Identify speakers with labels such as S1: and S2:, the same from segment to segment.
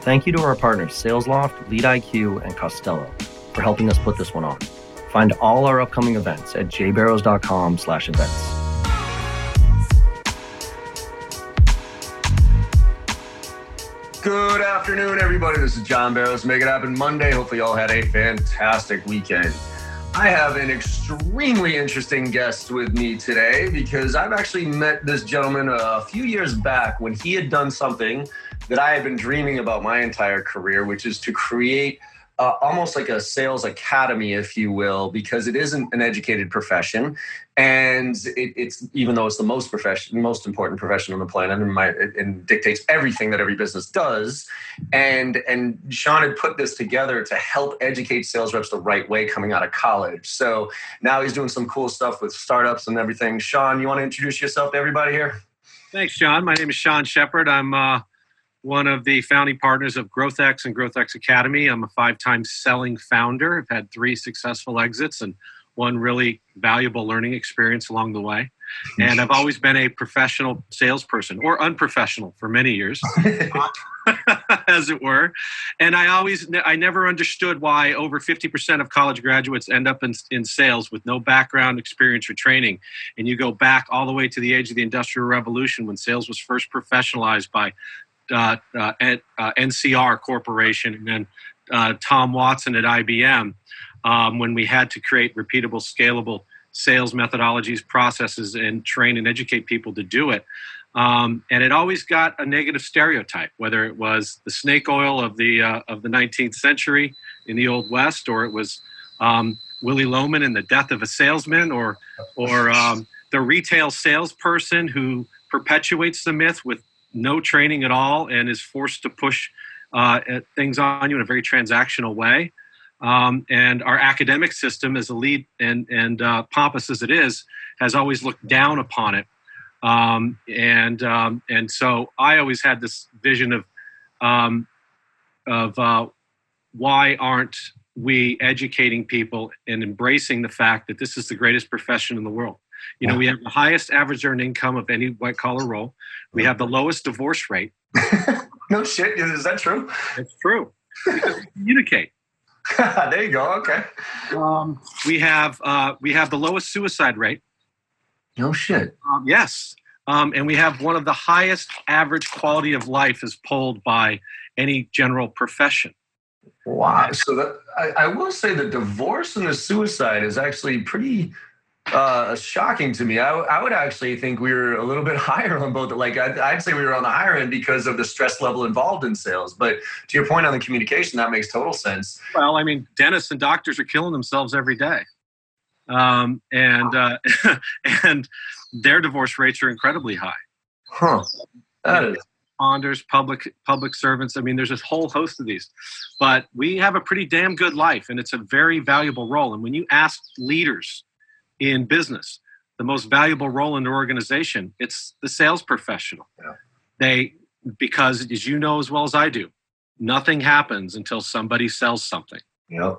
S1: Thank you to our partners SalesLoft, LeadIQ, and Costello for helping us put this one on. Find all our upcoming events at jbarrows.com slash events.
S2: Good afternoon, everybody. This is John Barrows. Make it happen Monday. Hopefully, y'all had a fantastic weekend. I have an extremely interesting guest with me today because I've actually met this gentleman a few years back when he had done something that I had been dreaming about my entire career, which is to create uh, almost like a sales academy, if you will, because it isn't an educated profession, and it, it's even though it's the most profession, most important profession on the planet, and, my, and dictates everything that every business does. And and Sean had put this together to help educate sales reps the right way coming out of college. So now he's doing some cool stuff with startups and everything. Sean, you want to introduce yourself to everybody here?
S3: Thanks, John. My name is Sean Sheppard. I'm uh, one of the founding partners of GrowthX and GrowthX Academy. I'm a five time selling founder. I've had three successful exits and one really valuable learning experience along the way. And I've always been a professional salesperson or unprofessional for many years, as it were. And I always, I never understood why over 50% of college graduates end up in, in sales with no background experience or training. And you go back all the way to the age of the Industrial Revolution when sales was first professionalized by at uh, NCR Corporation and then uh, Tom Watson at IBM um, when we had to create repeatable, scalable sales methodologies, processes, and train and educate people to do it. Um, and it always got a negative stereotype, whether it was the snake oil of the uh, of the 19th century in the Old West, or it was um, Willy Loman and the death of a salesman, or or um, the retail salesperson who perpetuates the myth with no training at all and is forced to push uh, things on you in a very transactional way. Um, and our academic system, as elite and, and uh, pompous as it is, has always looked down upon it. Um, and um, and so I always had this vision of um, of uh, why aren't we educating people and embracing the fact that this is the greatest profession in the world. You know, we have the highest average earned income of any white collar role. We have the lowest divorce rate.
S2: no shit. Is that true?
S3: It's true. communicate.
S2: there you go. Okay.
S3: Um, we have uh, we have the lowest suicide rate.
S2: No shit.
S3: Um, yes. Um, and we have one of the highest average quality of life is polled by any general profession.
S2: Wow. So that I, I will say the divorce and the suicide is actually pretty uh, shocking to me. I, I, would actually think we were a little bit higher on both. Like I'd, I'd, say we were on the higher end because of the stress level involved in sales. But to your point on the communication, that makes total sense.
S3: Well, I mean, dentists and doctors are killing themselves every day, um, and uh, and their divorce rates are incredibly high.
S2: Huh. That is.
S3: Responders, public public servants. I mean, there's a whole host of these, but we have a pretty damn good life, and it's a very valuable role. And when you ask leaders in business the most valuable role in the organization it's the sales professional yeah. they because as you know as well as i do nothing happens until somebody sells something
S2: yep.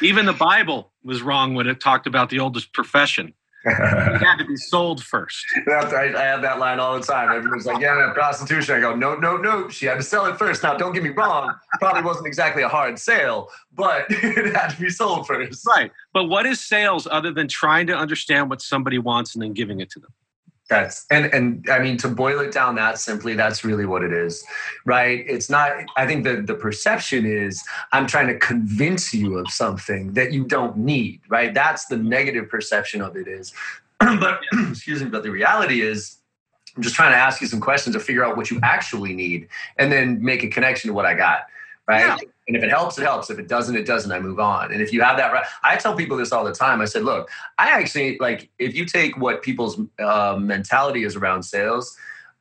S3: even the bible was wrong when it talked about the oldest profession it had to be sold first.
S2: I, I have that line all the time. Everyone's like, yeah, prostitution. I go, no, no, no. She had to sell it first. Now, don't get me wrong. Probably wasn't exactly a hard sale, but it had to be sold first.
S3: Right. But what is sales other than trying to understand what somebody wants and then giving it to them?
S2: That's and and I mean to boil it down that simply, that's really what it is, right? It's not. I think the the perception is I'm trying to convince you of something that you don't need, right? That's the negative perception of it is. but excuse me, but the reality is I'm just trying to ask you some questions to figure out what you actually need, and then make a connection to what I got, right? Yeah. And if it helps, it helps. If it doesn't, it doesn't. I move on. And if you have that right, I tell people this all the time. I said, look, I actually like if you take what people's uh, mentality is around sales.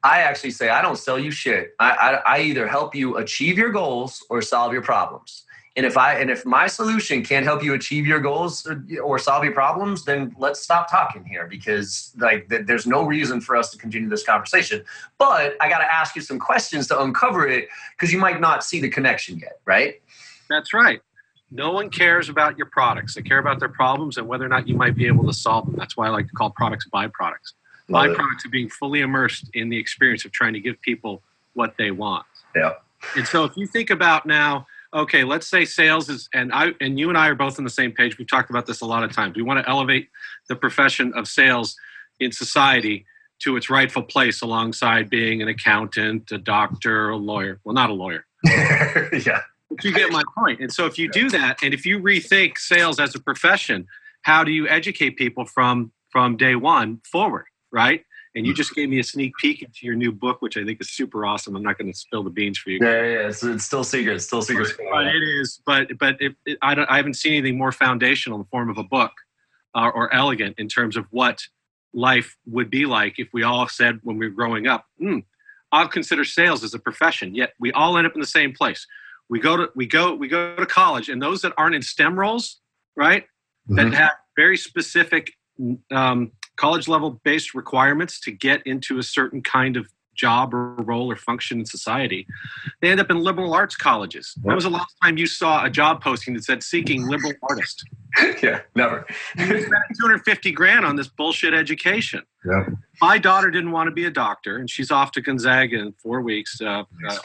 S2: I actually say I don't sell you shit. I, I, I either help you achieve your goals or solve your problems. And if I and if my solution can't help you achieve your goals or, or solve your problems, then let's stop talking here because like th- there's no reason for us to continue this conversation. But I got to ask you some questions to uncover it because you might not see the connection yet, right?
S3: That's right. No one cares about your products. They care about their problems and whether or not you might be able to solve them. That's why I like to call products byproducts. Love byproducts it. of being fully immersed in the experience of trying to give people what they want.
S2: Yeah.
S3: And so if you think about now, okay, let's say sales is, and I and you and I are both on the same page. We've talked about this a lot of times. We want to elevate the profession of sales in society to its rightful place alongside being an accountant, a doctor, a lawyer. Well, not a lawyer.
S2: yeah.
S3: But you get my point. And so if you do that, and if you rethink sales as a profession, how do you educate people from from day one forward, right? And you just gave me a sneak peek into your new book, which I think is super awesome. I'm not going to spill the beans for you.
S2: Yeah, yeah. So it's still secret. It's still secret.
S3: But, it is. But but it, it, I don't. I haven't seen anything more foundational in the form of a book, uh, or elegant in terms of what life would be like if we all said when we were growing up, hmm, I'll consider sales as a profession. Yet we all end up in the same place. We go to we go we go to college, and those that aren't in STEM roles, right, mm-hmm. that have very specific um, college level based requirements to get into a certain kind of job or role or function in society, they end up in liberal arts colleges. When was the last time you saw a job posting that said seeking liberal artist?
S2: yeah, never.
S3: you spending 250 grand on this bullshit education.
S2: Yeah.
S3: My daughter didn't want to be a doctor, and she's off to Gonzaga in four weeks. Uh, uh,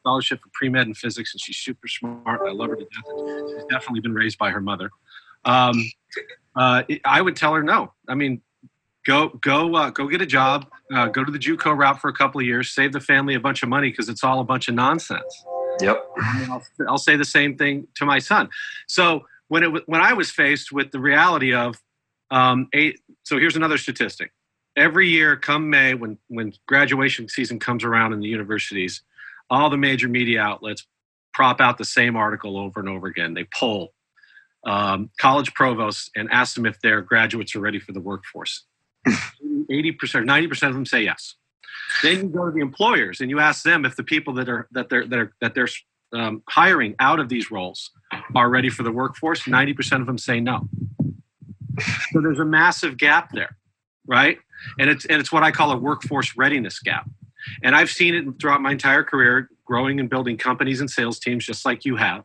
S3: scholarship for pre med and physics, and she's super smart. I love her to death. She's definitely been raised by her mother. Um, uh, I would tell her no. I mean, go go uh, go get a job uh, go to the juco route for a couple of years save the family a bunch of money because it's all a bunch of nonsense.
S2: Yep.
S3: I'll, I'll, say the same thing to my son. So when it when i was faced with the reality of um, eight so here's another statistic. Every year come may when when graduation season comes around in the universities all the major media outlets prop out the same article over and over again. They poll um, college provosts and ask them if their graduates are ready for the workforce 80%, 90% of them say yes. Then you go to the employers and you ask them if the people that are that they're that are that they're um, hiring out of these roles are ready for the workforce. 90% of them say no. So there's a massive gap there, right? And it's and it's what I call a workforce readiness gap. And I've seen it throughout my entire career, growing and building companies and sales teams, just like you have.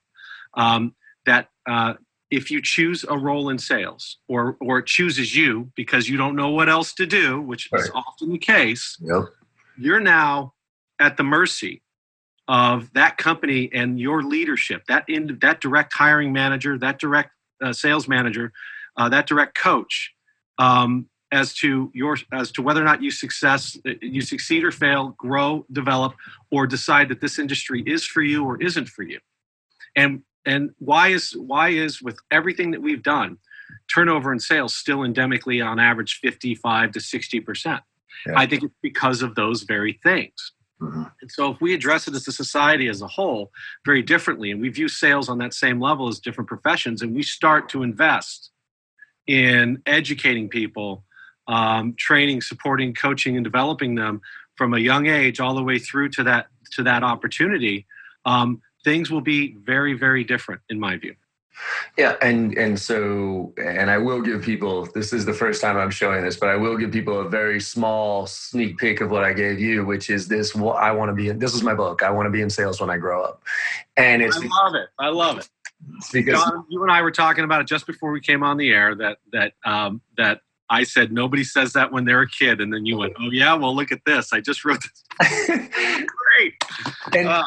S3: Um, that uh, if you choose a role in sales or or it chooses you because you don't know what else to do which right. is often the case
S2: yep.
S3: you're now at the mercy of that company and your leadership that in that direct hiring manager that direct uh, sales manager uh, that direct coach um, as to your as to whether or not you success you succeed or fail grow develop or decide that this industry is for you or isn't for you and and why is why is with everything that we've done turnover in sales still endemically on average 55 to 60 percent yeah. i think it's because of those very things mm-hmm. and so if we address it as a society as a whole very differently and we view sales on that same level as different professions and we start to invest in educating people um, training supporting coaching and developing them from a young age all the way through to that to that opportunity um, things will be very, very different in my view.
S2: Yeah, and and so and I will give people this is the first time I'm showing this, but I will give people a very small sneak peek of what I gave you, which is this what I want to be in this is my book. I want to be in sales when I grow up. And it's
S3: I love it. I love it. Because John, you and I were talking about it just before we came on the air that that um, that I said nobody says that when they're a kid, and then you went, "Oh yeah, well look at this. I just wrote this."
S2: And uh,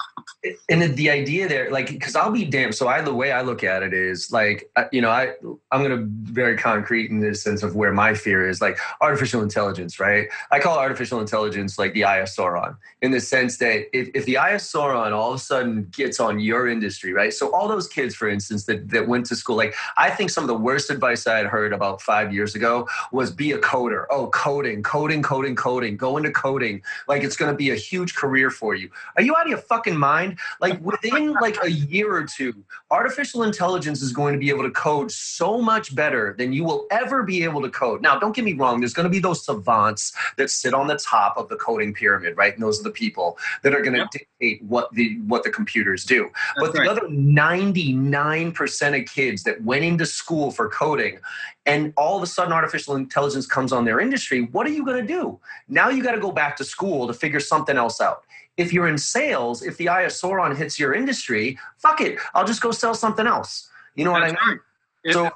S2: and the idea there, like, because I'll be damned. So I, the way I look at it is like, you know, I I'm gonna be very concrete in this sense of where my fear is, like artificial intelligence, right? I call artificial intelligence like the Sauron, in the sense that if, if the Sauron all of a sudden gets on your industry, right? So all those kids, for instance, that that went to school, like, I think some of the worst advice I had heard about five years ago was be a coder. Oh, coding, coding, coding, coding. Go into coding, like it's gonna be a huge career for you. Are you out of your fucking mind? Like within like a year or two, artificial intelligence is going to be able to code so much better than you will ever be able to code. Now, don't get me wrong, there's going to be those savants that sit on the top of the coding pyramid, right? And those are the people that are going to yep. dictate what the what the computers do. That's but the right. other 99% of kids that went into school for coding and all of a sudden artificial intelligence comes on their industry, what are you going to do? Now you got to go back to school to figure something else out if you're in sales, if the eye of Sauron hits your industry, fuck it, I'll just go sell something else. You know That's what I mean?
S3: Right. So,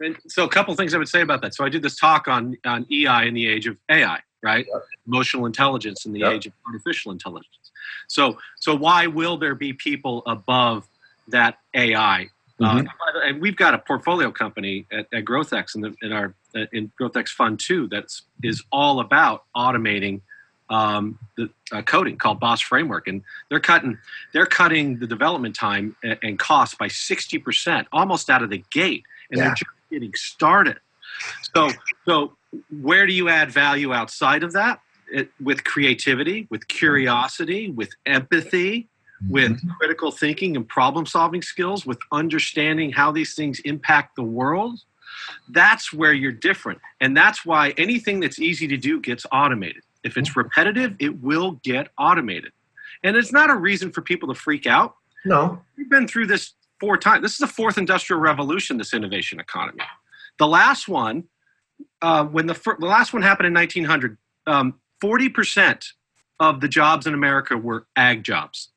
S3: and so a couple things I would say about that. So I did this talk on on EI in the age of AI, right? Yep. Emotional intelligence in the yep. age of artificial intelligence. So so why will there be people above that AI?
S2: Mhm.
S3: Uh, and we've got a portfolio company at, at GrowthX in, the, in our uh, in GrowthX Fund Two that's is all about automating um, the uh, coding called Boss Framework, and they're cutting they're cutting the development time and, and cost by sixty percent, almost out of the gate, and
S2: Yeah.
S3: they're just getting started. So so where do you add value outside of that? It, with creativity, with curiosity, with empathy, with critical thinking and problem solving skills, with understanding how these things impact the world, that's where you're different. And that's why anything that's easy to do gets automated. If it's repetitive, it will get automated. And it's not a reason for people to freak out.
S2: No.
S3: We've been through this four times. This is the fourth industrial revolution, this innovation economy. The last one, uh, when the, fir- the last one happened in 1900, um, 40% of the jobs in America were ag jobs,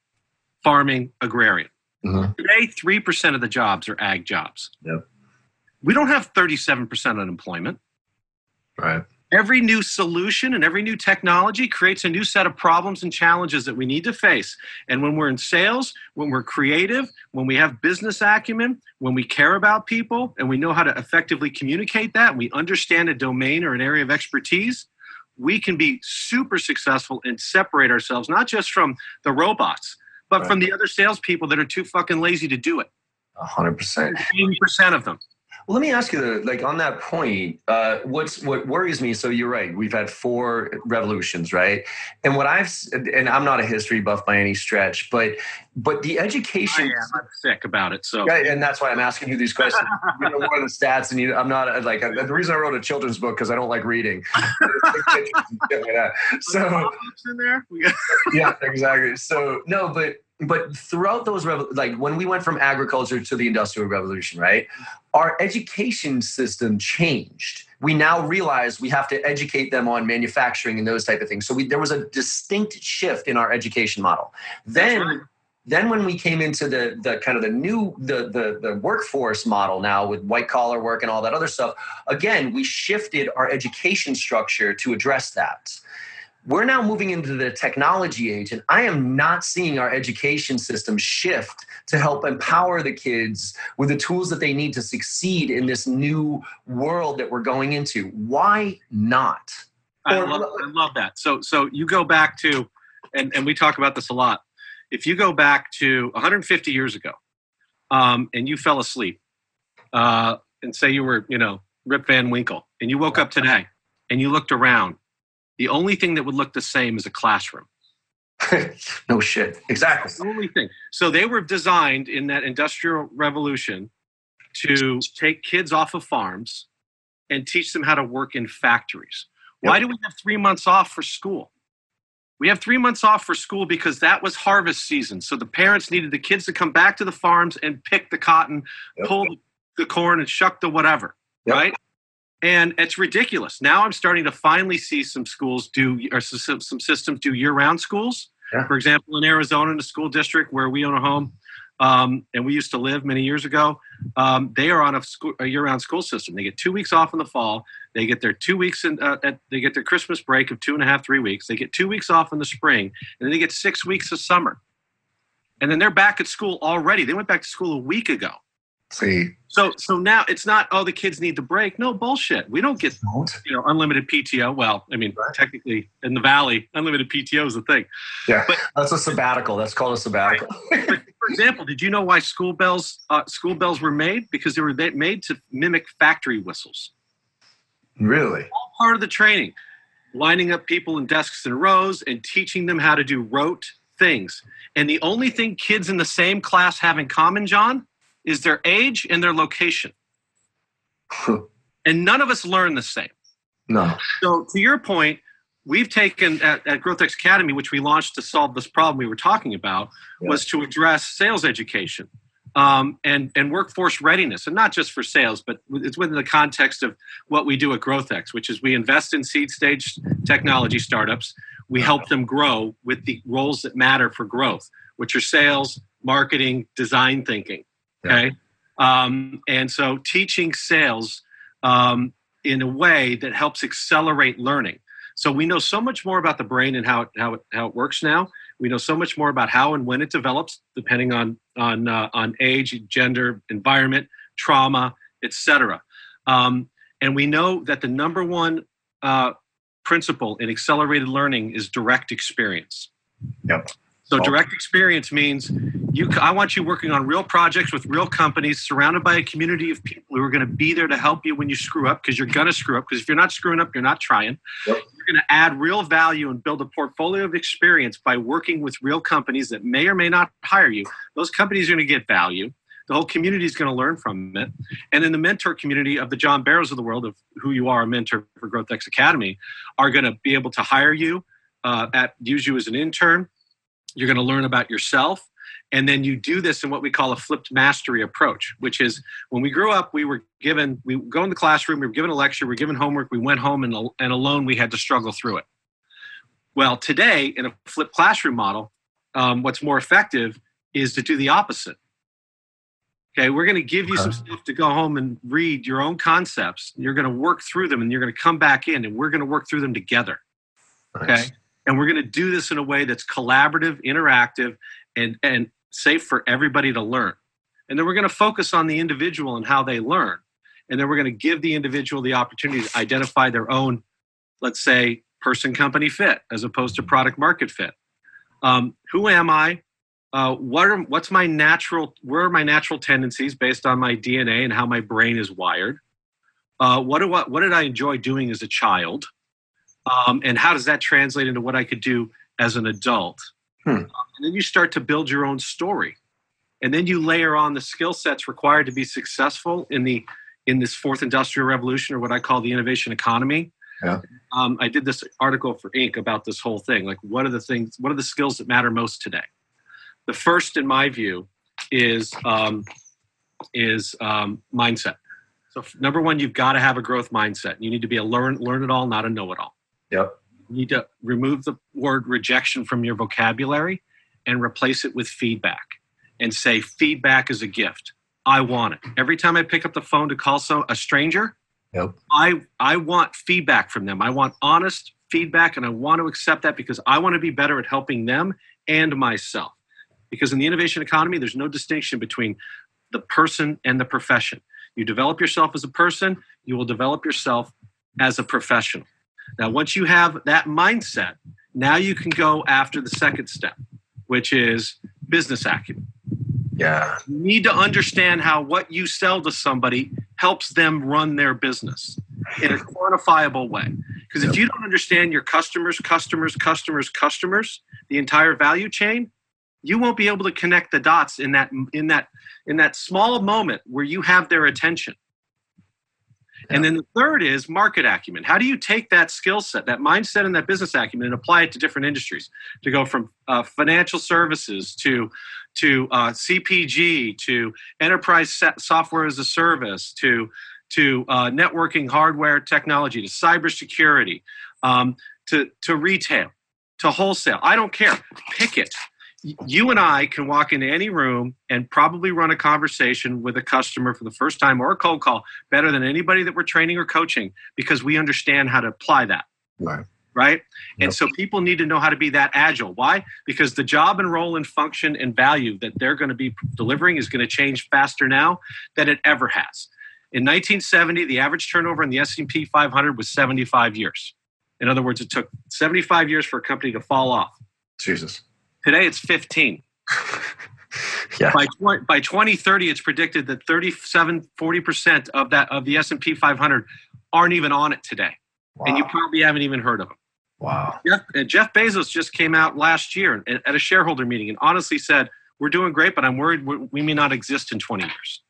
S3: farming, agrarian.
S2: Mhm.
S3: Today, 3% of the jobs are ag jobs.
S2: Yep.
S3: We don't have 37% unemployment.
S2: Right.
S3: Every new solution and every new technology creates a new set of problems and challenges that we need to face. And when we're in sales, when we're creative, when we have business acumen, when we care about people and we know how to effectively communicate that, and we understand a domain or an area of expertise, we can be super successful and separate ourselves not just from the robots, but
S2: Right.
S3: from the other salespeople that are too fucking lazy to do it.
S2: A hundred percent.
S3: 80% of them.
S2: Well, let me ask you, though, like on that point, uh, what's what worries me? So you're right. We've had four revolutions, right? And what I've and I'm not a history buff by any stretch, but but the
S3: I
S2: education,
S3: am. I'm sick about it. So
S2: right? And that's why I'm asking you these questions. you know more of the stats, and you, I'm not uh, like the reason I wrote a children's book because I don't like reading. Shit like that. So
S3: in there.
S2: Yeah, exactly. So no, but but throughout those like when we went from agriculture to the industrial revolution, right? Our education system changed. We now realize we have to educate them on manufacturing and those type of things. So we, there was a distinct shift in our education model. Then
S3: right.
S2: then when we came into the the kind of the new the the the workforce model now with white collar work and all that other stuff again we shifted our education structure to address that we're now moving into the technology age and i am not seeing our education system shift to help empower the kids with the tools that they need to succeed in this new world that we're going into why not
S3: I
S2: Or-
S3: love, I love that. So, so you go back to, and, and we talk about this a lot. If you go back to 150 years ago, um, and you fell asleep, uh, and say you were, you know, Rip Van Winkle, and you woke up today, and you looked around, the only thing that would look the same is a classroom.
S2: no shit exactly
S3: The only thing. So they were designed in that industrial revolution to take kids off of farms and teach them how to work in factories. Why do we have three months off for school? We have three months off for school because that was harvest season. So the parents needed the kids to come back to the farms and pick the cotton,
S2: Yep.
S3: pull the corn, and shuck the whatever.
S2: Yep.
S3: Right? And it's ridiculous. Now I'm starting to finally see some schools do, or some, some systems do year round schools.
S2: Yeah.
S3: For example, in Arizona, in a school district where we own a home um, and we used to live many years ago, um, they are on a, school, a year round school system. They get two weeks off in the fall. They get their two weeks in, uh, at, they get their Christmas break of two and a half, three weeks. They get two weeks off in the spring, and then they get six weeks of summer. And then they're back at school already. They went back to school a week ago.
S2: See
S3: So so now it's not oh the kids need the break. No bullshit. We don't get
S2: don't
S3: you know unlimited PTO. Well, I mean
S2: Right.
S3: technically in the valley, unlimited PTO is the thing.
S2: Yeah, but, that's a sabbatical. That's called a sabbatical.
S3: For example, did you know why school bells uh, school bells were made? Because they were made to mimic factory whistles.
S2: really?
S3: All part of the training, lining up people in desks in rows and teaching them how to do rote things. And the only thing kids in the same class have in common, John, is their age and their location. And none of us learn the same.
S2: no.
S3: So to your point, we've taken at, at GrowthX Academy, which we launched to solve this problem we were talking about,
S2: Yeah.
S3: was to address sales education um, and and workforce readiness, and not just for sales, but it's within the context of what we do at GrowthX, which is we invest in seed stage technology startups. We help them grow with the roles that matter for growth, which are sales, marketing, design thinking. Okay, um, and so teaching sales um, in a way that helps accelerate learning. So we know so much more about the brain and how it, how it, how it works now. We know so much more about how and when it develops, depending on on uh, on age, gender, environment, trauma, etc. Um, and we know that the number one uh, principle in accelerated learning is direct experience.
S2: Yep.
S3: So direct experience means you. I want you working on real projects with real companies, surrounded by a community of people who are going to be there to help you when you screw up, because you're going to screw up. Because if you're not screwing up, you're not trying. Yep. You're going to add real value and build a portfolio of experience by working with real companies that may or may not hire you. Those companies are going to get value. The whole community is going to learn from it. And in the mentor community of the John Barrows of the world, of who you are a mentor for GrowthX Academy, are going to be able to hire you, uh, at use you as an intern you're going to learn about yourself. And then you do this in what we call a flipped mastery approach, which is when we grew up, we were given, we go in the classroom, we were given a lecture, we were given homework, we went home, and, and alone we had to struggle through it. Well, today, in a flipped classroom model, um, what's more effective is to do the opposite. Okay, we're going to give you some stuff to go home and read your own concepts. You're going to work through them and you're going to come back in and we're going to work through them together. Okay. And we're going to do this in a way that's collaborative, interactive, and, and safe for everybody to learn. And then we're going to focus on the individual and how they learn. And then we're going to give the individual the opportunity to identify their own, let's say, person company fit as opposed to product market fit. Um, who am I? Uh, what are, what's my natural, where are my natural tendencies based on my DNA and how my brain is wired? Uh, what, do, what, what did I enjoy doing as a child? Um, and how does that translate into what I could do as an adult? Hmm. Um, and then you start to build your own story, and then you layer on the skill sets required to be successful in the in this fourth industrial revolution, or what I call the innovation economy. Yeah. Um, I did this article for Inc. about this whole thing. Like, what are the things? What are the skills that matter most today? The first, in my view, is um, is um, mindset. So, number one, you've got to have a growth mindset. You need to be a learn learn it all, not a know it all.
S2: Yep.
S3: You need to remove the word rejection from your vocabulary and replace it with feedback and say feedback is a gift. I want it. Every time I pick up the phone to call some a stranger, yep. I I want feedback from them. I want honest feedback and I want to accept that because I want to be better at helping them and myself. Because in the innovation economy, there's no distinction between the person and the profession. You develop yourself as a person, you will develop yourself as a professional. Now, once you have that mindset, now you can go after the second step, which is business acumen.
S2: Yeah.
S3: You need to understand how what you sell to somebody helps them run their business in a quantifiable way. Because if you don't understand your customers, customers, customers, customers, the entire value chain, you won't be able to connect the dots in that in that in that small moment where you have their attention. And then the third is market acumen. How do you take that skill set, that mindset, and that business acumen and apply it to different industries? To go from uh, financial services to to uh, CPG to enterprise software as a service to to uh, networking, hardware, technology, to cybersecurity, um, to to retail, to wholesale. I don't care. Pick it you and I can walk into any room and probably run a conversation with a customer for the first time or a cold call better than anybody that we're training or coaching because we understand how to apply that.
S2: Right.
S3: Right. Yep. And so people need to know how to be that agile. Why? Because the job and role and function and value that they're going to be delivering is going to change faster now than it ever has. In 1970, the average turnover in the S&P 500 was 75 years. In other words, it took 75 years for a company to fall off.
S2: Jesus.
S3: Today it's 15. yeah. By, by 2030, it's predicted that 37, 40% of that of the S&P 500 aren't even on it today. Wow. And you probably haven't even heard of them.
S2: Wow.
S3: Jeff, uh, Jeff Bezos just came out last year at, a shareholder meeting and honestly said, we're doing great, but I'm worried we may not exist in 20 years.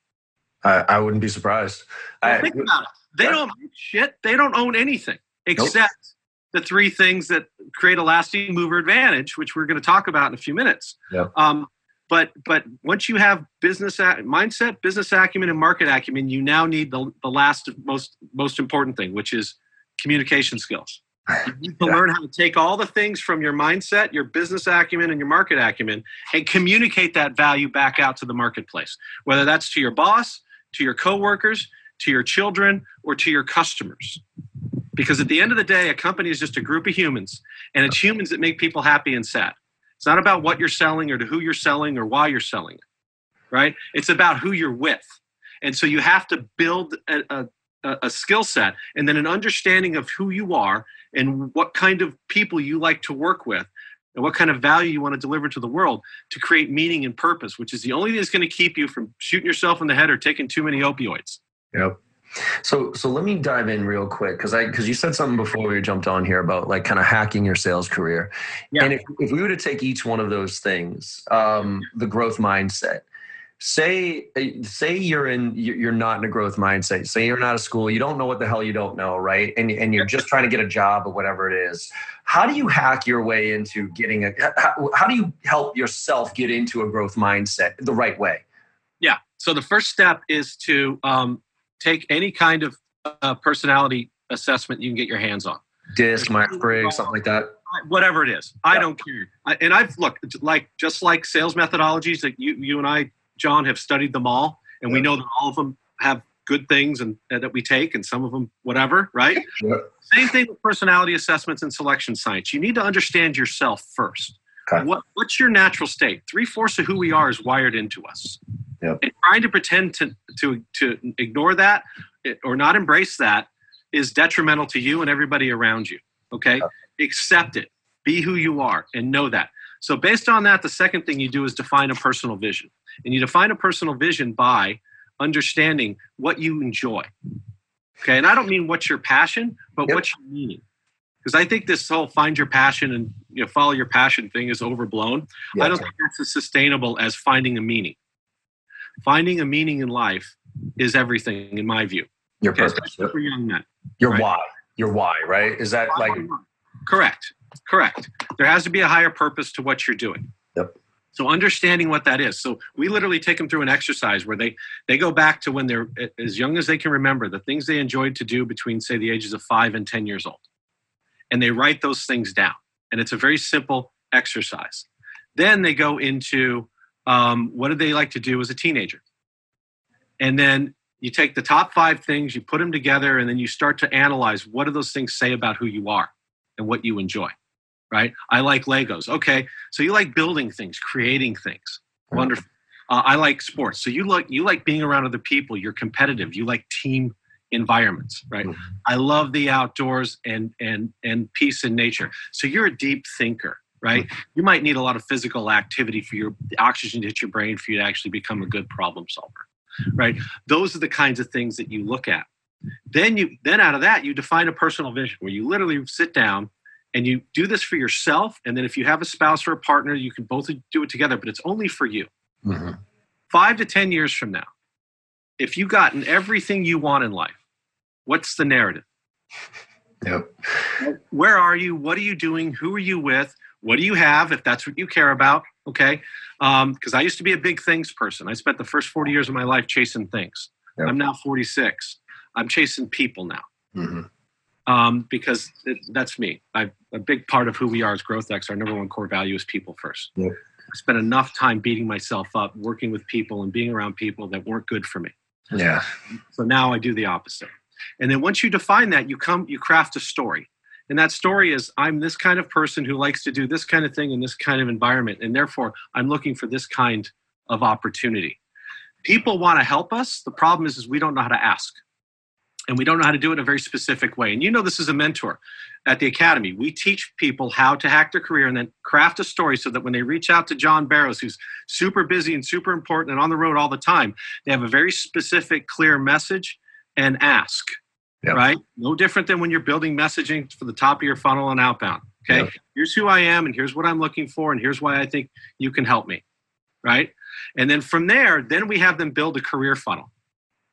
S2: I, I wouldn't be surprised.
S3: Well, I, think about it. They don't shit. They don't own anything except the three things that create a lasting mover advantage, which we're going to talk about in a few minutes.
S2: Yep.
S3: Um, but but once you have business mindset, business acumen, and market acumen, you now need the, the last most most important thing, which is communication skills. You need to yeah. learn how to take all the things from your mindset, your business acumen, and your market acumen, and communicate that value back out to the marketplace. Whether that's to your boss, to your coworkers, to your children, or to your customers. Because at the end of the day, a company is just a group of humans, and it's humans that make people happy and sad. It's not about what you're selling or to who you're selling or why you're selling it, right? It's about who you're with. And so you have to build a, a, a skill set and then an understanding of who you are and what kind of people you like to work with and what kind of value you want to deliver to the world to create meaning and purpose, which is the only thing that's going to keep you from shooting yourself in the head or taking too many opioids.
S2: Yep. So so let me dive in real quick because I because you said something before we jumped on here about like kind of hacking your sales career. Yeah. And if, if we were to take each one of those things, um, the growth mindset, say say you're in you're not in a growth mindset say you're not a school you don't know what the hell you don't know right and, and you're just trying to get a job or whatever it is how do you hack your way into getting a how, how do you help yourself get into a growth mindset the right way
S3: yeah so the first step is to um, take any kind of uh, personality assessment you can get your hands on.
S2: Disc myers-briggs something like that.
S3: Whatever it is. I don't care. I, and i've looked like just like sales methodologies that you you and i John, have studied them all, and we know that all of them have good things and, and, that we take, and some of them whatever, right? Same thing with personality assessments and selection science. You need to understand yourself first. Okay. What, what's your natural state? Three fourths of who we are is wired into us. Yep. And trying to pretend to, to, to ignore that eh, or not embrace that is detrimental to you and everybody around you. Okay? Yep. Accept it. Be who you are and know that. So, based on that, the second thing you do is define a personal vision. And you define a personal vision by understanding what you enjoy. Okay. And I don't mean what's your passion, but yep. what's your meaning. Because I think this whole find your passion and you know, follow your passion thing is overblown. I don't think that's as sustainable as finding a meaning. Finding a meaning in life is everything, in my view.
S2: Your okay, purpose.
S3: For young men.
S2: Your right? why. Your why, right? Is that like.
S3: Correct. Correct. There has to be a higher purpose to what you're doing.
S2: Yep.
S3: So understanding what that is. So we literally take them through an exercise where they they go back to when they're as young as they can remember the things they enjoyed to do between say the ages of 5 and 10 years old. And they write those things down. And it's a very simple exercise. Then they go into um, what did they like to do as a teenager? And then you take the top five things, you put them together, and then you start to analyze what do those things say about who you are and what you enjoy right? I like Legos. Okay, so you like building things, creating things. Wonderful. Uh, I like sports. So you like you like being around other people. You're competitive. You like team environments, right? Mm-hmm. I love the outdoors and and and peace in nature. So you're a deep thinker, right? Mm-hmm. You might need a lot of physical activity for your oxygen to hit your brain for you to actually become a good problem solver, right? Those are the kinds of things that you look at. Then you then out of that you define a personal vision where you literally sit down and you do this for yourself and then if you have a spouse or a partner you can both do it together but it's only for you mm-hmm. five to ten years from now if you've gotten everything you want in life what's the narrative?
S2: Yep.
S3: Where are you? What are you doing? Who are you with? What do you have if that's what you care about okay? Because um, i used to be a big things person. I spent the first 40 years of my life chasing things. Yep. i'm now 46 i'm chasing people now. Mm-hmm. Um, because it, that's me. I, a big part of who we are as GrowthX, our number one core value is people first. Yep. I spent enough time beating myself up, working with people and being around people that weren't good for me.
S2: Yeah.
S3: So now I do the opposite. And then once you define that, you come, you craft a story. And that story is I'm this kind of person who likes to do this kind of thing in this kind of environment. And therefore, I'm looking for this kind of opportunity. People want to help us. The problem is, is we don't know how to ask and we don't know how to do it in a very specific way. And you know this is a mentor at the academy. We teach people how to hack their career and then craft a story so that when they reach out to John Barrows, who's super busy and super important and on the road all the time, they have a very specific, clear message and ask. Yep. Right? No different than when you're building messaging for the top of your funnel and outbound. Okay. Yep. Here's who I am and here's what I'm looking for and here's why I think you can help me. Right. And then from there, then we have them build a career funnel.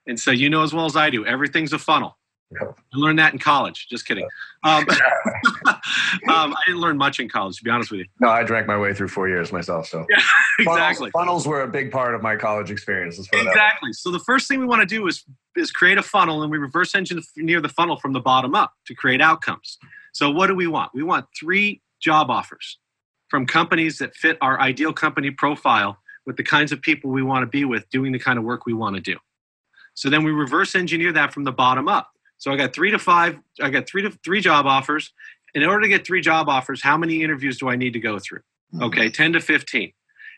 S3: And so you know as well as I do, everything's a funnel. I learned that in college. Just kidding. Um, um, I didn't learn much in college, to be honest with you.
S2: No, I drank my way through four years myself. So
S3: yeah, exactly.
S2: Funnels, funnels, were a big part of my college experience.
S3: Exactly. So the first thing we want to do is is create a funnel, and we reverse engineer the funnel from the bottom up to create outcomes. So what do we want? We want three job offers from companies that fit our ideal company profile with the kinds of people we want to be with, doing the kind of work we want to do. So then we reverse engineer that from the bottom up. So I got three to five, I got three to three job offers. In order to get three job offers, how many interviews do I need to go through? Mm-hmm. Okay, 10 to 15.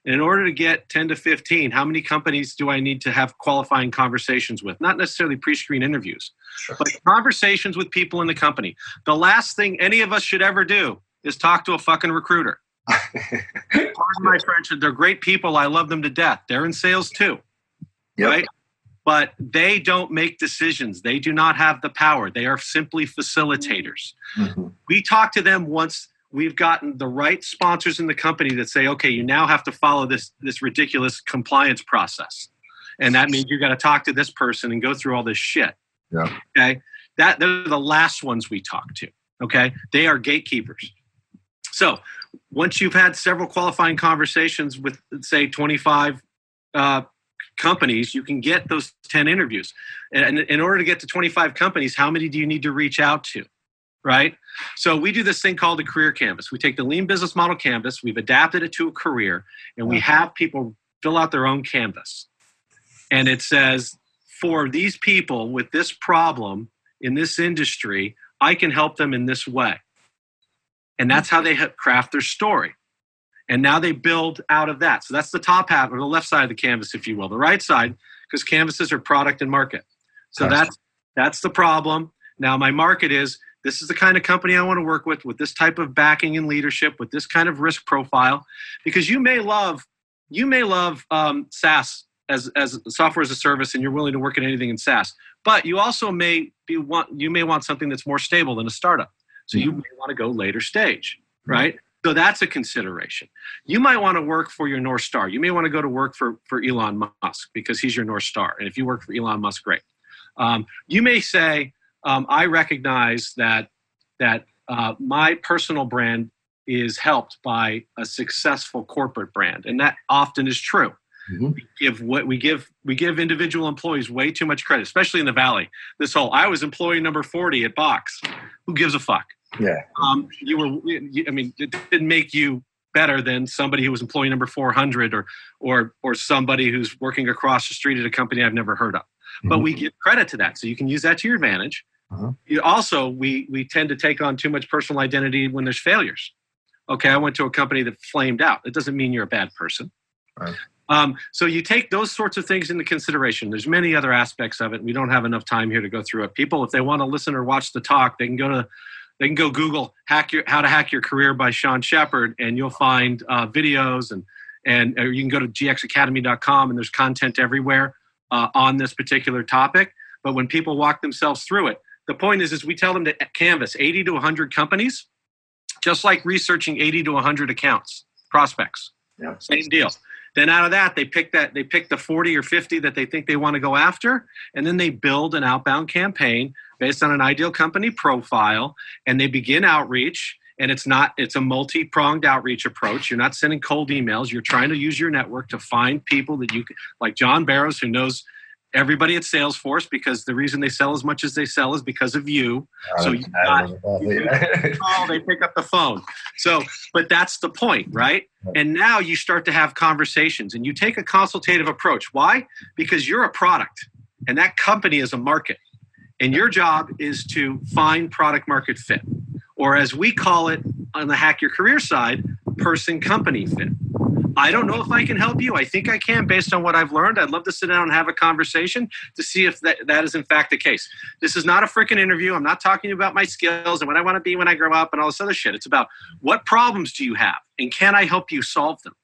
S3: And in order to get 10 to 15, how many companies do I need to have qualifying conversations with? Not necessarily pre screen interviews, sure. but conversations with people in the company. The last thing any of us should ever do is talk to a fucking recruiter. Pardon my French, they're great people. I love them to death. They're in sales too. Yep. Right? But they don't make decisions. They do not have the power. They are simply facilitators. Mm-hmm. We talk to them once we've gotten the right sponsors in the company that say, okay, you now have to follow this this ridiculous compliance process, and that means you got to talk to this person and go through all this shit.
S2: Yeah.
S3: Okay. That they're the last ones we talk to. Okay. They are gatekeepers. So once you've had several qualifying conversations with, say, 25 uh, companies, you can get those 10 interviews. And in order to get to 25 companies, how many do you need to reach out to? Right? So we do this thing called a career canvas. We take the lean business model canvas, we've adapted it to a career, and we uh-huh. have people fill out their own canvas. And it says, for these people with this problem in this industry, I can help them in this way. And that's how they craft their story. And now they build out of that. So that's the top half or the left side of the canvas, if you will. The right side, because canvases are product and market. So that's that's the problem. Now my market is this is the kind of company I want to work with, with this type of backing and leadership, with this kind of risk profile, because you may love you may love um, SaaS as as software as a service, and you're willing to work at anything in SaaS. But you also may be want you may want something that's more stable than a startup. So you may want to go later stage, right? So that's a consideration. You might want to work for your North Star. You may want to go to work for, for Elon Musk because he's your North Star. And if you work for Elon Musk, great. Um, you may say, um, I recognize that, that uh, my personal brand is helped by a successful corporate brand. And that often is true. Mm-hmm. We give what we give we give individual employees way too much credit, especially in the valley. This whole I was employee number 40 at Box. Who gives a fuck?
S2: Yeah.
S3: Um, you were, I mean, it didn't make you better than somebody who was employee number 400 or, or, or somebody who's working across the street at a company I've never heard of. Mm-hmm. But we give credit to that. So you can use that to your advantage. Uh-huh. You also, we, we tend to take on too much personal identity when there's failures. Okay, I went to a company that flamed out. It doesn't mean you're a bad person. Right. Um, so you take those sorts of things into consideration. There's many other aspects of it. We don't have enough time here to go through it. People, if they want to listen or watch the talk, they can go to they can go Google hack your how to hack your career by Sean Sheppard, and you'll find uh, videos and and you can go to gxacademy.com and there's content everywhere uh, on this particular topic. But when people walk themselves through it, the point is is we tell them to canvas 80 to 100 companies, just like researching 80 to 100 accounts prospects. Yeah. Same deal. Then out of that, they pick that they pick the 40 or 50 that they think they want to go after, and then they build an outbound campaign based on an ideal company profile, and they begin outreach. And it's not it's a multi-pronged outreach approach. You're not sending cold emails. You're trying to use your network to find people that you like John Barrows, who knows everybody at Salesforce because the reason they sell as much as they sell is because of you. so you got, oh, they pick up the phone. So, but that's the point, right? And now you start to have conversations and you take a consultative approach. Why? Because you're a product and that company is a market. And your job is to find product market fit, or as we call it on the Hack Your Career side, person company fit. I don't know if I can help you. I think I can based on what I've learned. I'd love to sit down and have a conversation to see if that, that is in fact the case. This is not a freaking interview. I'm not talking about my skills and what I want to be when I grow up and all this other shit. It's about what problems do you have and can I help you solve them?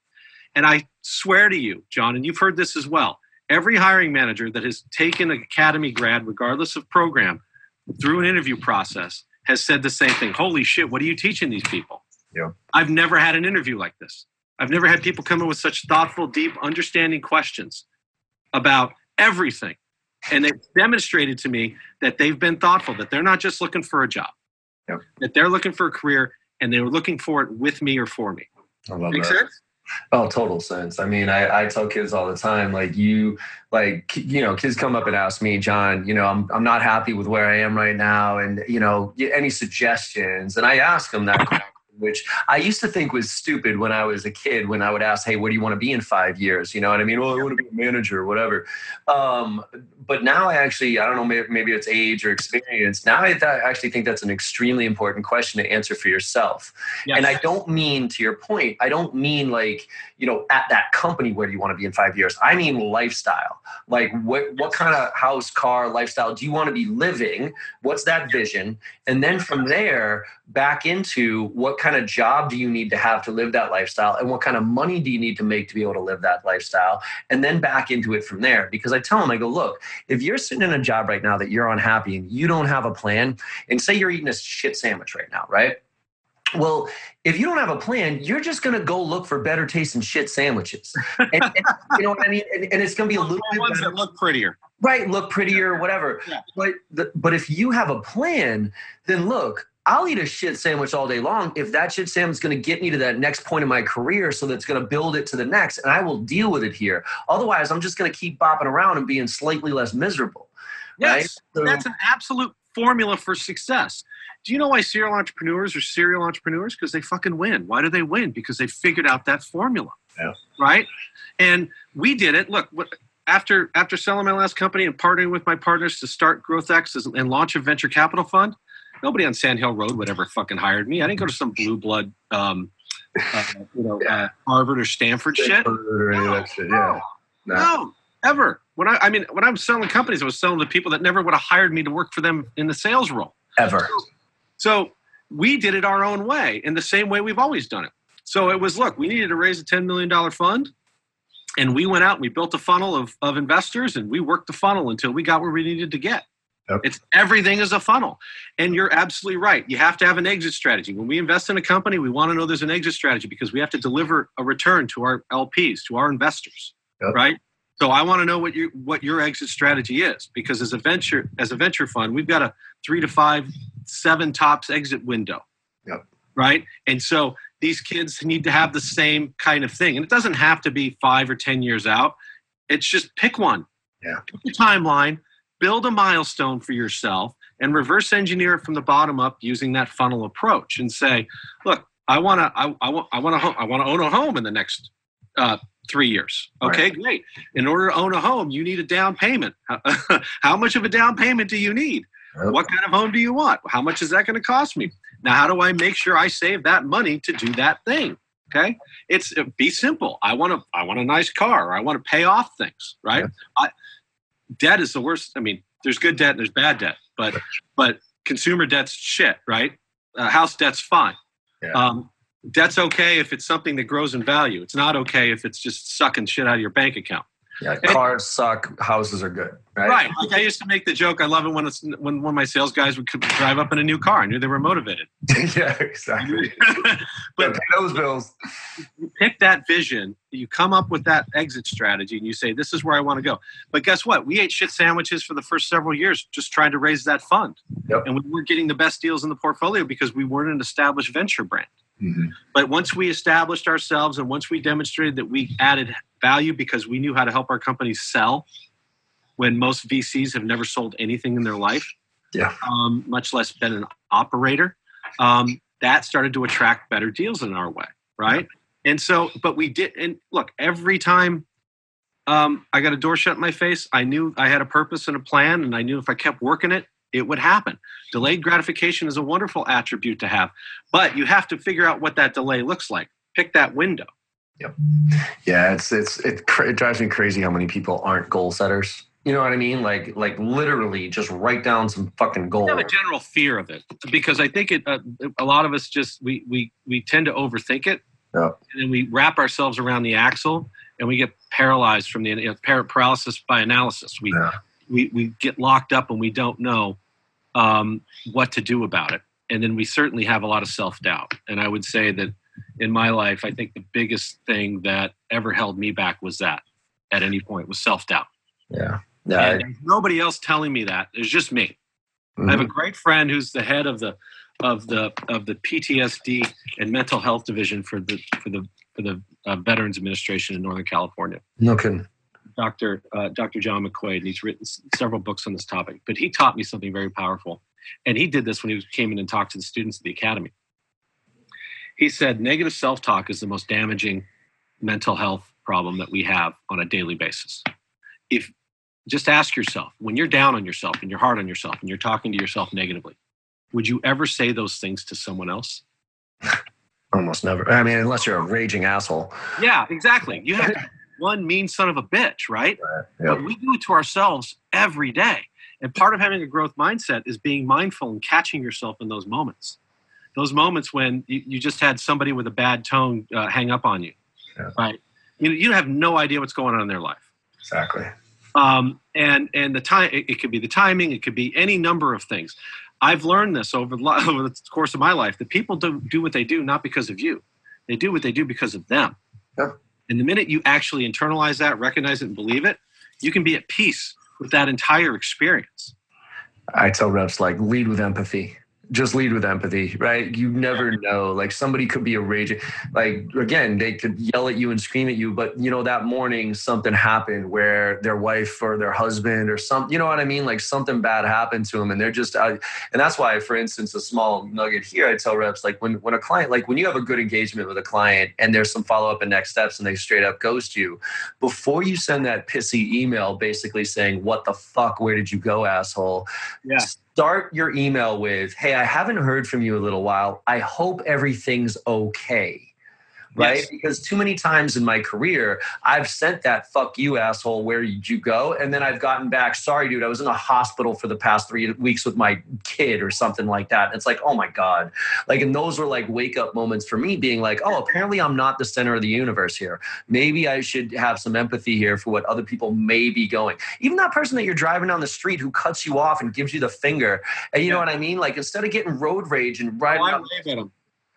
S3: And I swear to you, John, and you've heard this as well, every hiring manager that has taken an academy grad, regardless of program, through an interview process has said the same thing. Holy shit, what are you teaching these people?
S2: Yeah.
S3: I've never had an interview like this. I've never had people come in with such thoughtful, deep, understanding questions about everything. And they've demonstrated to me that they've been thoughtful, that they're not just looking for a job,
S2: yep.
S3: that they're looking for a career and they were looking for it with me or for me.
S2: I love
S3: Make
S2: that.
S3: sense?
S2: Oh, total sense. I mean, I, I tell kids all the time, like you, like you know, kids come up and ask me, John, you know, I'm I'm not happy with where I am right now, and you know, any suggestions? And I ask them that which I used to think was stupid when I was a kid. When I would ask, "Hey, what do you want to be in five years?" You know what I mean? Well, I want to be a manager or whatever. Um, but now I actually, I don't know, maybe, maybe it's age or experience. Now I th- actually think that's an extremely important question to answer for yourself. Yes. And I don't mean, to your point, I don't mean like you know at that company where do you want to be in five years. I mean lifestyle. Like what what kind of house, car, lifestyle do you want to be living? What's that vision? And then from there back into what kind of job do you need to have to live that lifestyle and what kind of money do you need to make to be able to live that lifestyle and then back into it from there because i tell them i go look if you're sitting in a job right now that you're unhappy and you don't have a plan and say you're eating a shit sandwich right now right well, if you don't have a plan, you're just going to go look for better tasting shit sandwiches. And, and, you know what I mean? And, and it's going to be a little bit
S3: ones
S2: better.
S3: that look prettier,
S2: right? Look prettier, whatever.
S3: Yeah.
S2: But the, but if you have a plan, then look, I'll eat a shit sandwich all day long if that shit sandwich is going to get me to that next point in my career so that's going to build it to the next and I will deal with it here. Otherwise, I'm just going to keep bopping around and being slightly less miserable.
S3: Yes,
S2: right? So-
S3: that's an absolute formula for success. Do you know why serial entrepreneurs are serial entrepreneurs? Because they fucking win. Why do they win? Because they figured out that formula.
S2: Yeah.
S3: Right? And we did it. Look, what, after after selling my last company and partnering with my partners to start GrowthX and launch a venture capital fund, nobody on Sand Hill Road would ever fucking hired me. I didn't go to some blue blood, um, uh, you know, uh, Harvard or Stanford shit.
S2: Or that shit. Yeah. No.
S3: No, ever. When I, I mean, when I was selling companies, I was selling to people that never would have hired me to work for them in the sales role.
S2: Ever.
S3: So we did it our own way, in the same way we've always done it. So it was, look, we needed to raise a $10 million fund. And we went out and we built a funnel of, of investors and we worked the funnel until we got where we needed to get.
S2: Yep.
S3: It's everything is a funnel. And you're absolutely right. You have to have an exit strategy. When we invest in a company, we want to know there's an exit strategy because we have to deliver a return to our LPs, to our investors.
S2: Yep.
S3: Right? So I want to know what your what your exit strategy is because as a venture as a venture fund, we've got a three to five, seven tops exit window.
S2: Yep.
S3: Right. And so these kids need to have the same kind of thing. And it doesn't have to be five or ten years out. It's just pick one.
S2: Yeah.
S3: Pick timeline, build a milestone for yourself, and reverse engineer it from the bottom up using that funnel approach and say, look, I want to I, I want I want to I want to own a home in the next uh, three years. Okay, great. In order to own a home, you need a down payment. How much of a down payment do you need?
S2: Yep.
S3: What kind of home do you want? How much is that going to cost me? Now, how do I make sure I save that money to do that thing? Okay, it's be simple. I want to. I want a nice car. Or I want to pay off things. Right. I, debt is the worst. I mean, there's good debt and there's bad debt, but but consumer debt's shit. Right. Uh, house debt's fine.
S2: Yeah.
S3: Um, debt's okay if it's something that grows in value. It's not okay if it's just sucking shit out of your bank account.
S2: Yeah. Cars suck. Houses are good. Right.
S3: Right. Like I used to make the joke. I love it when it's when one of my sales guys would drive up in a new car. I knew they were motivated.
S2: yeah. Exactly.
S3: but
S2: pay those bills.
S3: you pick that vision, you come up with that exit strategy, and you say, "This is where I want to go." But guess what? We ate shit sandwiches for the first several years, just trying to raise that fund,
S2: Yep.
S3: and we weren't getting the best deals in the portfolio because we weren't an established venture brand.
S2: Mhm.
S3: But once we established ourselves and once we demonstrated that we added value because we knew how to help our companies sell when most VCs have never sold anything in their life,
S2: Yeah.
S3: um, much less been an operator, um, that started to attract better deals in our way, right? And so, but we did, and look, every time um, I got a door shut in my face, I knew I had a purpose and a plan, and I knew if I kept working it, it would happen. Delayed gratification is a wonderful attribute to have, but you have to figure out what that delay looks like. Pick that window.
S2: Yeah, it's it's it, it drives me crazy how many people aren't goal setters. You know what I mean? Like like literally just write down some fucking goals.
S3: I have a general fear of it because I think it. Uh, a lot of us just we we we tend to overthink it,
S2: Yeah.
S3: and then we wrap ourselves around the axle, and we get paralyzed from the you know, paralysis by analysis. We
S2: Yeah.
S3: we we get locked up and we don't know um, what to do about it, and then we certainly have a lot of self doubt. And I would say that in my life, I think the biggest thing that ever held me back was that at any point was self doubt.
S2: Yeah. Yeah.
S3: Nobody else telling me that. It's just me. I have a great friend who's the head of the of the of the PTSD and mental health division for the for the for the uh, Veterans Administration in Northern California.
S2: no kidding.
S3: Dr. Uh, Dr. John McQuaid, and he's written s- several books on this topic. But he taught me something very powerful, and he did this when he came in and talked to the students at the academy. He said negative self talk is the most damaging mental health problem that we have on a daily basis. If just ask yourself when you're down on yourself and you're hard on yourself and you're talking to yourself negatively, would you ever say those things to someone else?
S2: Almost never. I mean, unless you're a raging asshole.
S3: Yeah, exactly. You have one mean son of a bitch, right?
S2: Yep.
S3: But we do it to ourselves every day. And part of having a growth mindset is being mindful and catching yourself in those moments. Those moments when you, you just had somebody with a bad tone uh, hang up on you,
S2: Yeah.
S3: right? You, you have no idea what's going on in their life.
S2: Exactly.
S3: um, and and the time it, it could be the timing it could be any number of things i've learned this over the, over the course of my life that people do, do what they do not because of you they do what they do because of them
S2: Yeah.
S3: and the minute you actually internalize that recognize it and believe it you can be at peace with that entire experience
S2: I tell reps like lead with empathy. Just lead with empathy, right? You never know. Like somebody could be a raging, like again, they could yell at you and scream at you, but you know that morning something happened where their wife or their husband or some, you know what I mean? Like something bad happened to them, and they're just, uh, and that's why, for instance, a small nugget here, I tell reps like when when a client, like when you have a good engagement with a client, and there's some follow up and next steps, and they straight up ghost you, before you send that pissy email, basically saying, "What the fuck? Where did you go, asshole?"
S3: yeah
S2: start your email with hey i haven't heard from you a little while. I hope everything's okay right?
S3: Yes.
S2: because too many times in my career i've sent that fuck you asshole where did you go? And then i've gotten back sorry dude i was in a hospital for the past three weeks with my kid or something like that. It's like oh my god. Like and those were like wake up moments for me being like oh apparently i'm not the center of the universe here. Maybe i should have some empathy here for what other people may be going. Even that person that you're driving down the street who cuts you off and gives you the finger and you know what i mean? Like instead of getting road rage and riding
S3: Why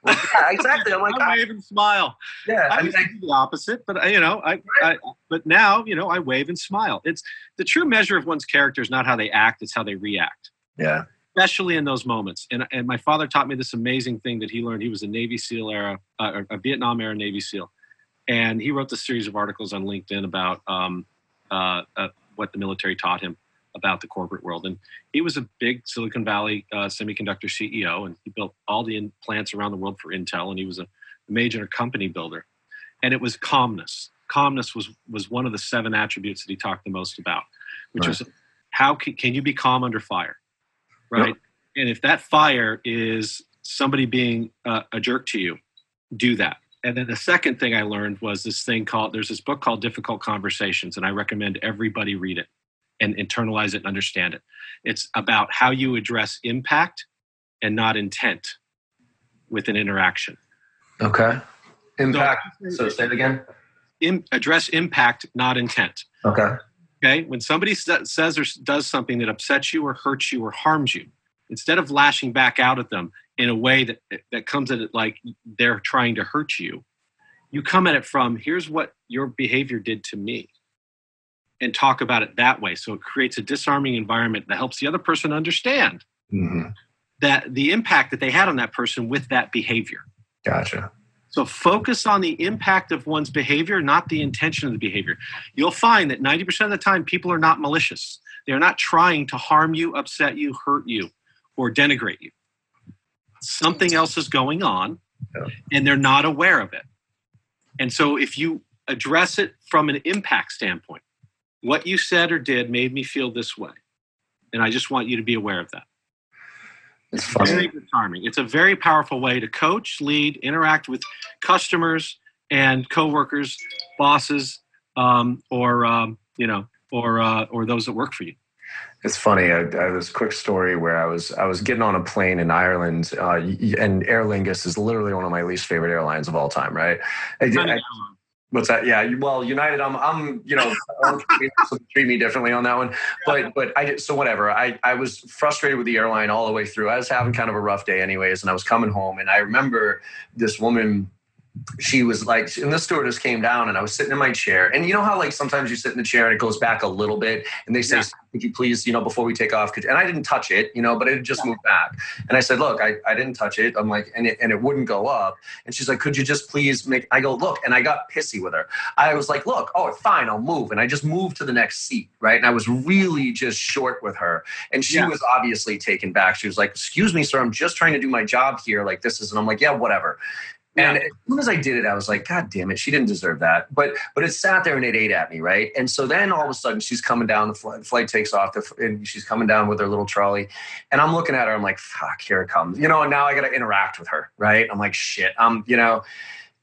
S2: up,
S3: wave at them
S2: yeah, exactly. I'm like
S3: I wave and smile.
S2: Yeah
S3: I
S2: i mean
S3: do the opposite, but I, you know, I, I, but now, you know, I wave and smile. It's the true measure of one's character is not how they act; it's how they react,
S2: yeah.
S3: Especially in those moments. And and my father taught me this amazing thing that he learned. He was a Navy SEAL era, uh, a Vietnam era Navy SEAL, and he wrote this series of articles on LinkedIn about um, uh, uh, what the military taught him about the corporate world. And he was a big Silicon Valley uh, semiconductor CEO, and he built all the in- plants around the world for Intel, and he was a major company builder. And it was calmness. Calmness was was one of the seven attributes that he talked the most about, which
S2: Right.
S3: was how can, can you be calm under fire, right? And if that fire is somebody being uh, a jerk to you, do that. And then the second thing I learned was this thing called there's this book called Difficult Conversations, and I recommend everybody read it and internalize it and understand it. It's about how you address impact and not intent with an interaction.
S2: okay impact
S3: So,
S2: so say it again
S3: im- address impact, not intent.
S2: okay
S3: Okay, when somebody says or does something that upsets you or hurts you or harms you, instead of lashing back out at them in a way that that comes at it like they're trying to hurt you, you come at it from here's what your behavior did to me, and talk about it that way. So it creates a disarming environment that helps the other person understand
S2: hmm
S3: that the impact that they had on that person with that behavior.
S2: gotcha
S3: So focus on the impact of one's behavior, not the intention of the behavior. You'll find that 90% of the time, people are not malicious. They're not trying to harm you, upset you, hurt you, or denigrate you. Something else is going on,
S2: Yeah.
S3: and they're not aware of it. And so if you address it from an impact standpoint, what you said or did made me feel this way. And I just want you to be aware of that.
S2: it's funny
S3: Very disarming. It's a very powerful way to coach, lead, interact with customers and coworkers, bosses, um, or um, you know, or uh, or those that work for you.
S2: It's funny. I, I this quick story where I was I was getting on a plane in Ireland, uh, and Aer Lingus is literally one of my least favorite airlines of all time. Right? I, I, what's that? Yeah. Well, United. I'm I'm you know treat me differently on that one. But but I so whatever. I I was frustrated with the airline all the way through. I was having kind of a rough day, anyways, and I was coming home, and I remember this woman she was like, and the stewardess came down and I was sitting in my chair. And you know how like sometimes you sit in the chair and it goes back a little bit and they say,
S3: Yeah.
S2: could you please, you know, before we take off, could, and I didn't touch it, you know, but it just moved back. And I said, look, I, I didn't touch it. I'm like, and it, and it wouldn't go up. And she's like, could you just please make, I go, look, and I got pissy with her. I was like, look, oh, fine, I'll move. And I just moved to the next seat. Right. And I was really just short with her. And she
S3: Yeah.
S2: was obviously taken back. She was like, excuse me, sir, I'm just trying to do my job here. Like this is, and I'm like, yeah, whatever And as soon as I did it, I was like, God damn it, she didn't deserve that. But but it sat there and it ate at me, right? And so then all of a sudden she's coming down, the flight, the flight takes off, and she's coming down with her little trolley. And I'm looking at her, I'm like, fuck, here it comes. You know, and now I gotta interact with her, right? I'm like, shit. I'm, you know.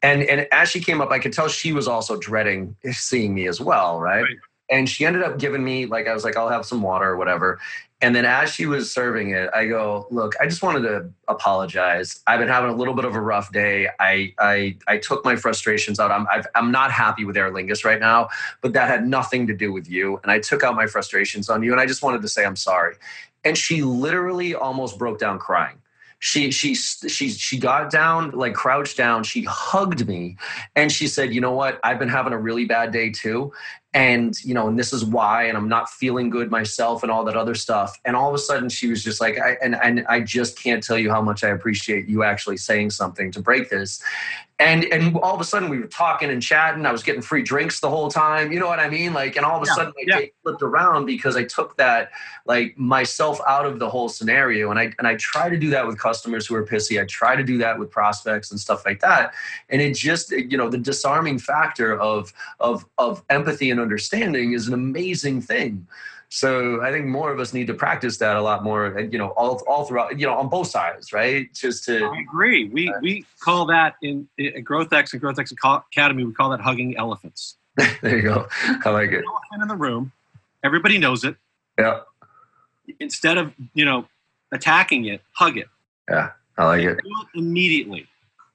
S2: And and as she came up, I could tell she was also dreading seeing me as well, right? right. And she ended up giving me, like, I was like, I'll have some water or whatever. And then as she was serving it, I go, look, I just wanted to apologize. I've been having a little bit of a rough day. I I, I took my frustrations out. I'm i am not happy with Aer Lingus right now, but that had nothing to do with you. And I took out my frustrations on you. And I just wanted to say I'm sorry. And she literally almost broke down crying she she she she got down like crouched down she hugged me and she said you know what i've been having a really bad day too and you know and this is why and i'm not feeling good myself and all that other stuff. And all of a sudden she was just like i and, and i just can't tell you how much i appreciate you actually saying something to break this and and all of a sudden we were talking and chatting. I was getting free drinks the whole time. You know what i mean? Like and all of a yeah, sudden my yeah. day flipped around because i took that like myself out of the whole scenario. And i and i try to do that with customers who are pissy. I try to do that with prospects and stuff like that. And it just you know the disarming factor of of of empathy and understanding is an amazing thing. So I think more of us need to practice that a lot more, and you know, all, all throughout, you know, on both sides, right? Just to.
S3: I agree. We, uh, we call that in, in GrowthX and GrowthX Academy, we call that hugging elephants.
S2: there you go. I like it.
S3: Elephant in the room. Everybody knows it.
S2: Yeah.
S3: Instead of, you know, attacking it, hug it.
S2: Yeah. I like it.
S3: it immediately.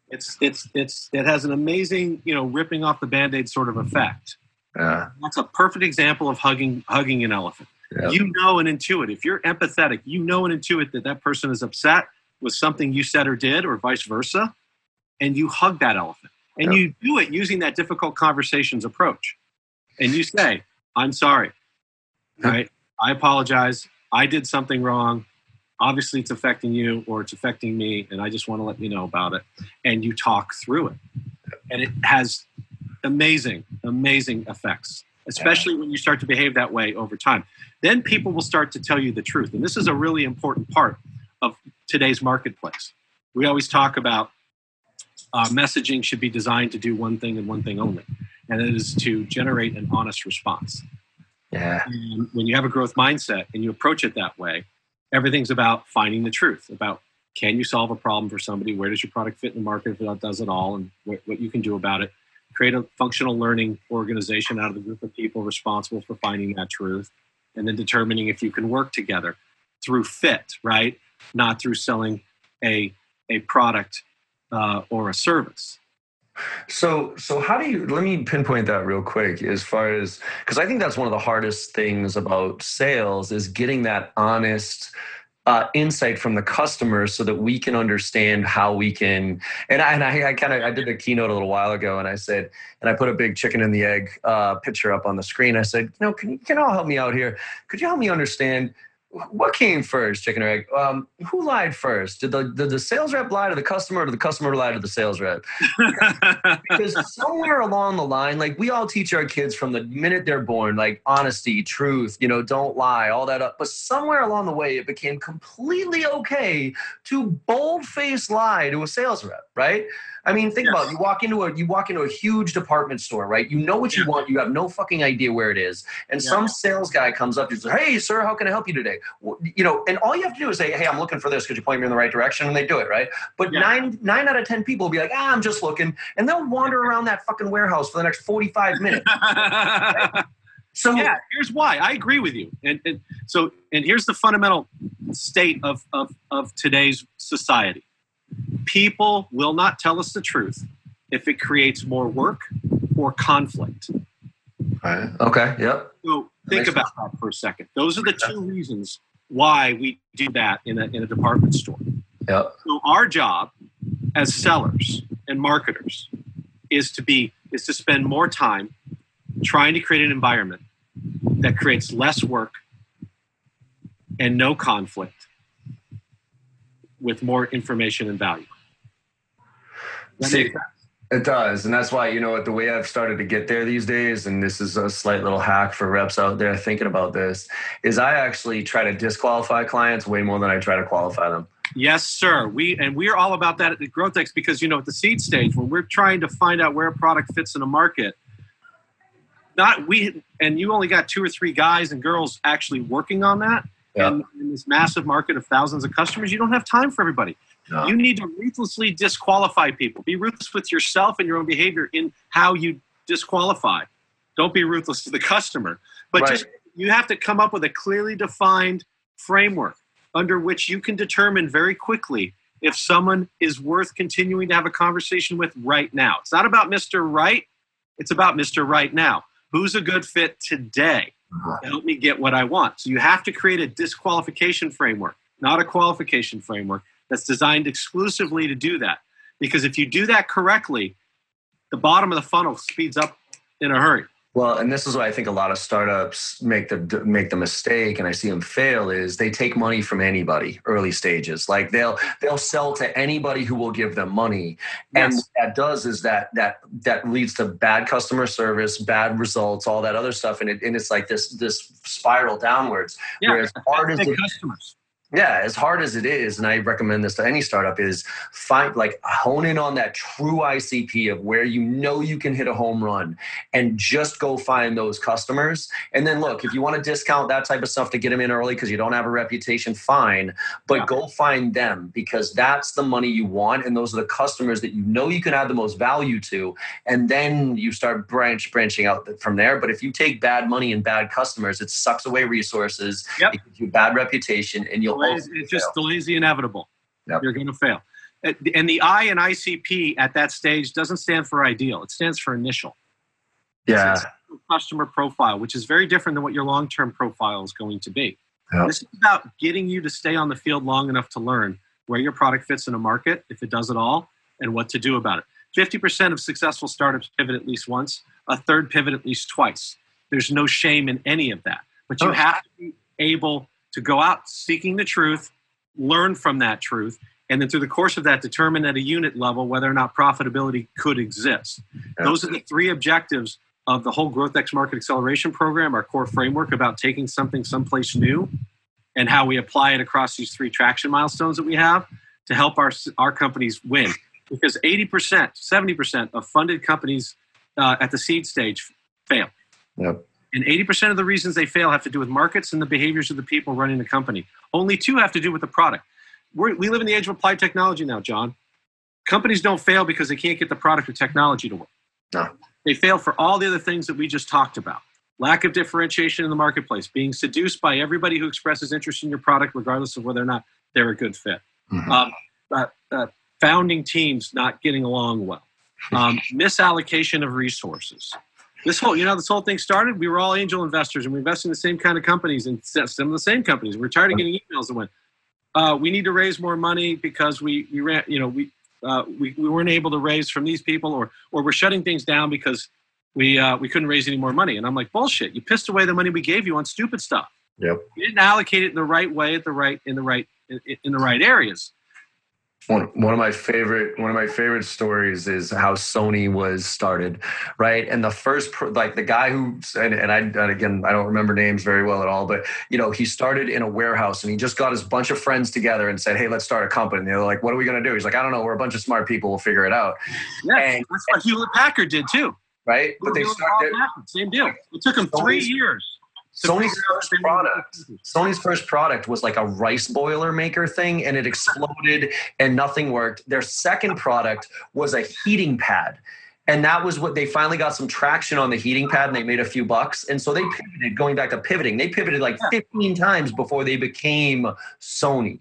S3: It's, it's, it's, it has an amazing, you know, ripping off the band aid sort of effect.
S2: Yeah.
S3: That's a perfect example of hugging hugging an elephant. You know and intuit. If you're empathetic, you know and intuit that that person is upset with something you said or did, or vice versa, and you hug that elephant. And you do it using that difficult conversations approach. And you say, I'm sorry. Right? I apologize. I did something wrong. Obviously, it's affecting you or it's affecting me, and I just want to let you know about it. And you talk through it. And it has amazing, amazing effects, especially yeah. when you start to behave that way over time. Then people will start to tell you the truth. And this is a really important part of today's marketplace. We always talk about uh, messaging should be designed to do one thing and one thing only, and it is to generate an honest response.
S2: Yeah.
S3: And when you have a growth mindset and you approach it that way, everything's about finding the truth about can you solve a problem for somebody? Where does your product fit in the market if it does it all, and what, what you can do about it? Create a functional learning organization out of the group of people responsible for finding that truth and then determining if you can work together through fit right? Not through selling a a product uh, or a service.
S2: So so how do you let me pinpoint that real quick as far as because i think that's one of the hardest things about sales is getting that honest uh, insight from the customers so that we can understand how we can. And I, and I, I kind of I did a keynote a little while ago, and I said, and I put a big chicken and the egg uh, picture up on the screen. I said, you know, can you can all help me out here? Could you help me understand what came first, chicken or egg? Um, who lied first? Did the, did the sales rep lie to the customer or did the customer lie to the sales rep? because somewhere along the line, like we all teach our kids from the minute they're born, like honesty, truth, you know, don't lie, all that up. But somewhere along the way, it became completely okay to boldface lie to a sales rep, right? I mean, think yes. about it. you walk into a you walk into a huge department store, right? You know what you yeah. want, you have no fucking idea where it is, and yeah. some sales guy comes up to you and says, "Hey, sir, how can I help you today?" Well, you know, and all you have to do is say, "Hey, I'm looking for this. Could you point me in the right direction?" And they do it, right? But yeah. nine nine out of ten people will be like, "Ah, I'm just looking," and they'll wander around that fucking warehouse for the next forty five minutes.
S3: right? So yeah, here's why I agree with you, and, and so and here's the fundamental state of, of of today's society People will not tell us the truth if it creates more work or conflict.
S2: Right. Okay. Yep.
S3: So think about sense. that for a second. Those are the two reasons why we do that in a, in a department store.
S2: Yep.
S3: So our job as sellers and marketers is to be is to spend more time trying to create an environment that creates less work and no conflict with more information and value.
S2: See, it does. And that's why, you know, the way I've started to get there these days, and this is a slight little hack for reps out there thinking about this, is I actually try to disqualify clients way more than I try to qualify them.
S3: Yes, sir. We and we're all about that at GrowthX because you know at the seed stage when we're trying to find out where a product fits in a market, not we and you only got two or three guys and girls actually working on that.
S2: Yeah.
S3: And this massive market of thousands of customers, you don't have time for everybody. You need to ruthlessly disqualify people. Be ruthless with yourself and your own behavior in how you disqualify. Don't be ruthless to the customer. But
S2: Right.
S3: just you have to come up with a clearly defined framework under which you can determine very quickly if someone is worth continuing to have a conversation with right now. It's not about Mr. Right, it's about Mr. Right now. Who's a good fit today? To help me get what I want. So you have to create a disqualification framework, not a qualification framework that's designed exclusively to do that. Because if you do that correctly, the bottom of the funnel speeds up in a hurry.
S2: Well, and this is why I think a lot of startups make the make the mistake, and I see them fail. Is they take money from anybody early stages. Like they'll they'll sell to anybody who will give them money, and what that does is that that that leads to bad customer service, bad results, all that other stuff, and it and it's like this this spiral downwards.
S3: Yeah,
S2: Where as hard as it,
S3: customers.
S2: Yeah, as hard as it is, and I recommend this to any startup, is find like hone in on that true ICP of where you know you can hit a home run and just go find those customers. And then look, if you want to discount that type of stuff to get them in early because you don't have a reputation, fine. But
S3: Yeah.
S2: go find them because that's the money you want, and those are the customers that you know you can add the most value to. And then you start branch branching out from there. But if you take bad money and bad customers, it sucks away resources.
S3: Yep.
S2: It gives you a bad reputation, and you'll
S3: Delays,
S2: ultimately
S3: it just
S2: fail.
S3: delays the inevitable.
S2: Yep.
S3: You're going to fail. Uh, And the I in ICP at that stage doesn't stand for ideal. It stands for initial.
S2: Yeah.
S3: It's customer profile, which is very different than what your long-term profile is going to be.
S2: Yeah.
S3: This is about getting you to stay on the field long enough to learn where your product fits in a market, if it does at all, and what to do about it. 50% of successful startups pivot at least once, a third pivot at least twice. There's no shame in any of that. But you
S2: Oh.
S3: have to be able to go out seeking the truth, learn from that truth, and then through the course of that, determine at a unit level whether or not profitability could exist.
S2: Yeah.
S3: Those are the three objectives of the whole GrowthX Market Acceleration Program, our core framework about taking something someplace new and how we apply it across these three traction milestones that we have to help our, our companies win. Because 80%, 70% of funded companies uh, at the seed stage fail.
S2: Yep.
S3: And 80% of the reasons they fail have to do with markets and the behaviors of the people running the company. Only two have to do with the product. We're, we live in the age of applied technology now, John. Companies don't fail because they can't get the product or technology to work.
S2: No.
S3: They fail for all the other things that we just talked about lack of differentiation in the marketplace, being seduced by everybody who expresses interest in your product, regardless of whether or not they're a good fit.
S2: Mhm.
S3: Um, uh, uh, founding teams not getting along well, um, misallocation of resources. This whole, you know, this whole thing started. We were all angel investors, and we invested in the same kind of companies and some of the same companies. We're tired of getting emails that went, uh, "We need to raise more money because we we ran, you know, we uh, we, we weren't able to raise from these people, or or we're shutting things down because we uh, we couldn't raise any more money." And I'm like, "Bullshit! You pissed away the money we gave you on stupid stuff.
S2: Yep.
S3: You didn't allocate it in the right way, at the right in the right in, in the right areas."
S2: One, one of my favorite one of my favorite stories is how Sony was started, right? And the first pro- like the guy who and, and I and again I don't remember names very well at all, but you know he started in a warehouse and he just got his bunch of friends together and said, "Hey, let's start a company." And they're like, "What are we going to do?" He's like, "I don't know. We're a bunch of smart people. We'll figure it out."
S3: Yeah,
S2: And-
S3: that's what Hewlett Packard did too.
S2: Right? But they started
S3: same deal. It took them three years.
S2: Sony's first product. Sony's first product was like a rice boiler maker thing and it exploded and nothing worked. Their second product was a heating pad. And that was what they finally got some traction on the heating pad and they made a few bucks. And so they pivoted, going back to pivoting, they pivoted like 15 times before they became Sony.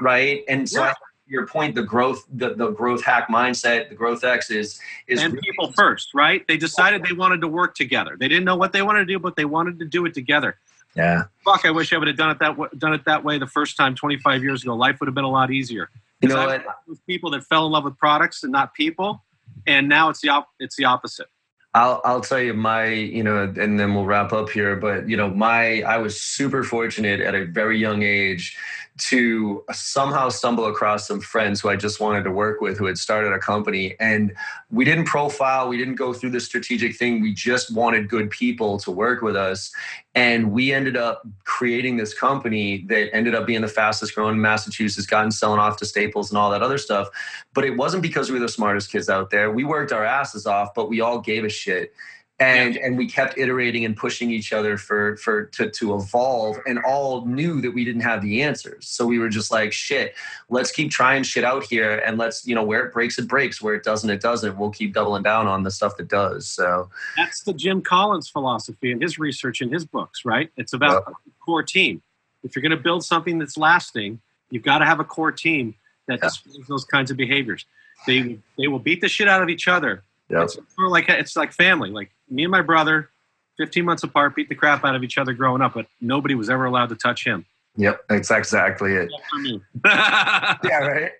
S2: Right. And so
S3: Yeah.
S2: I- your point, the growth, the, the growth hack mindset, the growth X is is
S3: and
S2: really-
S3: people first, right? They decided they wanted to work together. They didn't know what they wanted to do, but they wanted to do it together.
S2: Yeah.
S3: Fuck! I wish I would have done it that way, done it that way the first time 25 years ago. Life would have been a lot easier.
S2: You know what?
S3: with people that fell in love with products and not people, and now it's the op- it's the opposite.
S2: I'll I'll tell you my you know and then we'll wrap up here but you know my I was super fortunate at a very young age to somehow stumble across some friends who I just wanted to work with who had started a company. And we didn't profile, we didn't go through the strategic thing. We just wanted good people to work with us. And we ended up creating this company that ended up being the fastest growing in Massachusetts, gotten selling off to Staples and all that other stuff. But it wasn't because we were the smartest kids out there. We worked our asses off, but we all gave a shit and yeah. and we kept iterating and pushing each other for for to to evolve and all knew that we didn't have the answers so we were just like shit let's keep trying shit out here and let's you know where it breaks it breaks where it doesn't it doesn't we'll keep doubling down on the stuff that does so
S3: that's the jim collins philosophy and his research in his books right it's about yep. a core team if you're going to build something that's lasting you've got to have a core team that yeah. displays those kinds of behaviors they they will beat the shit out of each other Yep. It's like it's like family. Like me and my brother, 15 months apart, beat the crap out of each other growing up, but nobody was ever allowed to touch him.
S2: Yep, that's exactly it. yeah, right.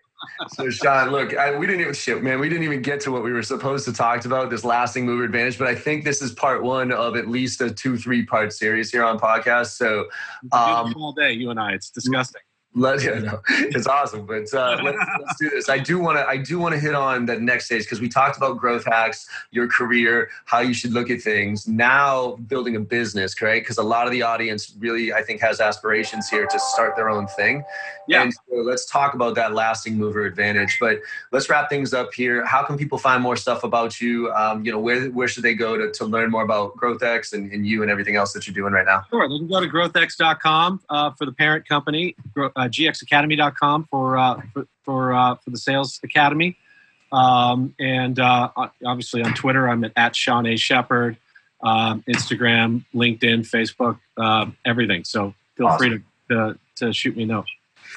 S2: So Sean, look, I, we didn't even shit, man. We didn't even get to what we were supposed to talk about this lasting mover advantage, but I think this is part one of at least a two, three part series here on podcast. So,
S3: um, all day, you and I, it's disgusting.
S2: Let yeah, no, it's awesome, but uh, let's, let's do this. I do want to. I do want to hit on the next stage because we talked about growth hacks, your career, how you should look at things. Now, building a business, correct? Because a lot of the audience really, I think, has aspirations here to start their own thing. Yeah. And so let's talk about that lasting mover advantage. But let's wrap things up here. How can people find more stuff about you? Um, you know, where where should they go to, to learn more about GrowthX and, and you and everything else that you're doing right now?
S3: Sure, they can go to growthx.com uh, for the parent company uh, gxacademy.com for uh, for for, uh, for, the sales academy, um, and uh, obviously on Twitter I'm at, at Sean A Sheppard, um, Instagram, LinkedIn, Facebook, uh, everything. So feel awesome. free to, to to shoot me a note.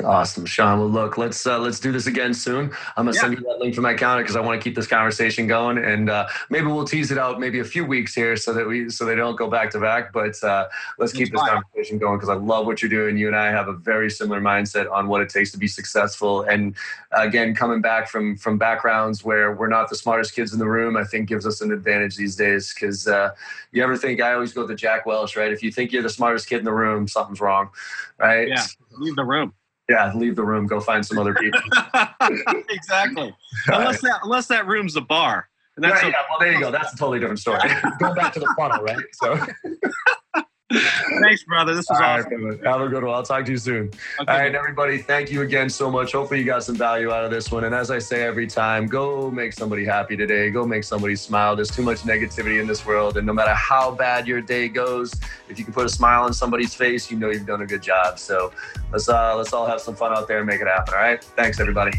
S2: Awesome, Sean. Well, look, let's uh, let's do this again soon. I'm gonna yeah. send you that link from my counter because I want to keep this conversation going, and uh, maybe we'll tease it out maybe a few weeks here so that we so they don't go back to back. But uh, let's keep this conversation going because I love what you're doing. You and I have a very similar mindset on what it takes to be successful. And again, coming back from from backgrounds where we're not the smartest kids in the room, I think gives us an advantage these days. Because uh, you ever think I always go to Jack Welch, right? If you think you're the smartest kid in the room, something's wrong, right?
S3: Yeah, leave the room
S2: yeah, leave the room, go find some other people.
S3: exactly. unless that unless that room's a bar.
S2: And that's right, a, yeah, well, there you go. That's a totally different story. go back to the funnel, right? So.
S3: Thanks, brother. This was All awesome.
S2: Right, have a good one. I'll talk to you soon. Okay. All right, everybody. Thank you again so much. Hopefully, you got some value out of this one. And as I say every time, go make somebody happy today. Go make somebody smile. There's too much negativity in this world. And no matter how bad your day goes, if you can put a smile on somebody's face, you know you've done a good job. So let's uh, let's all have some fun out there and make it happen. All right. Thanks, everybody.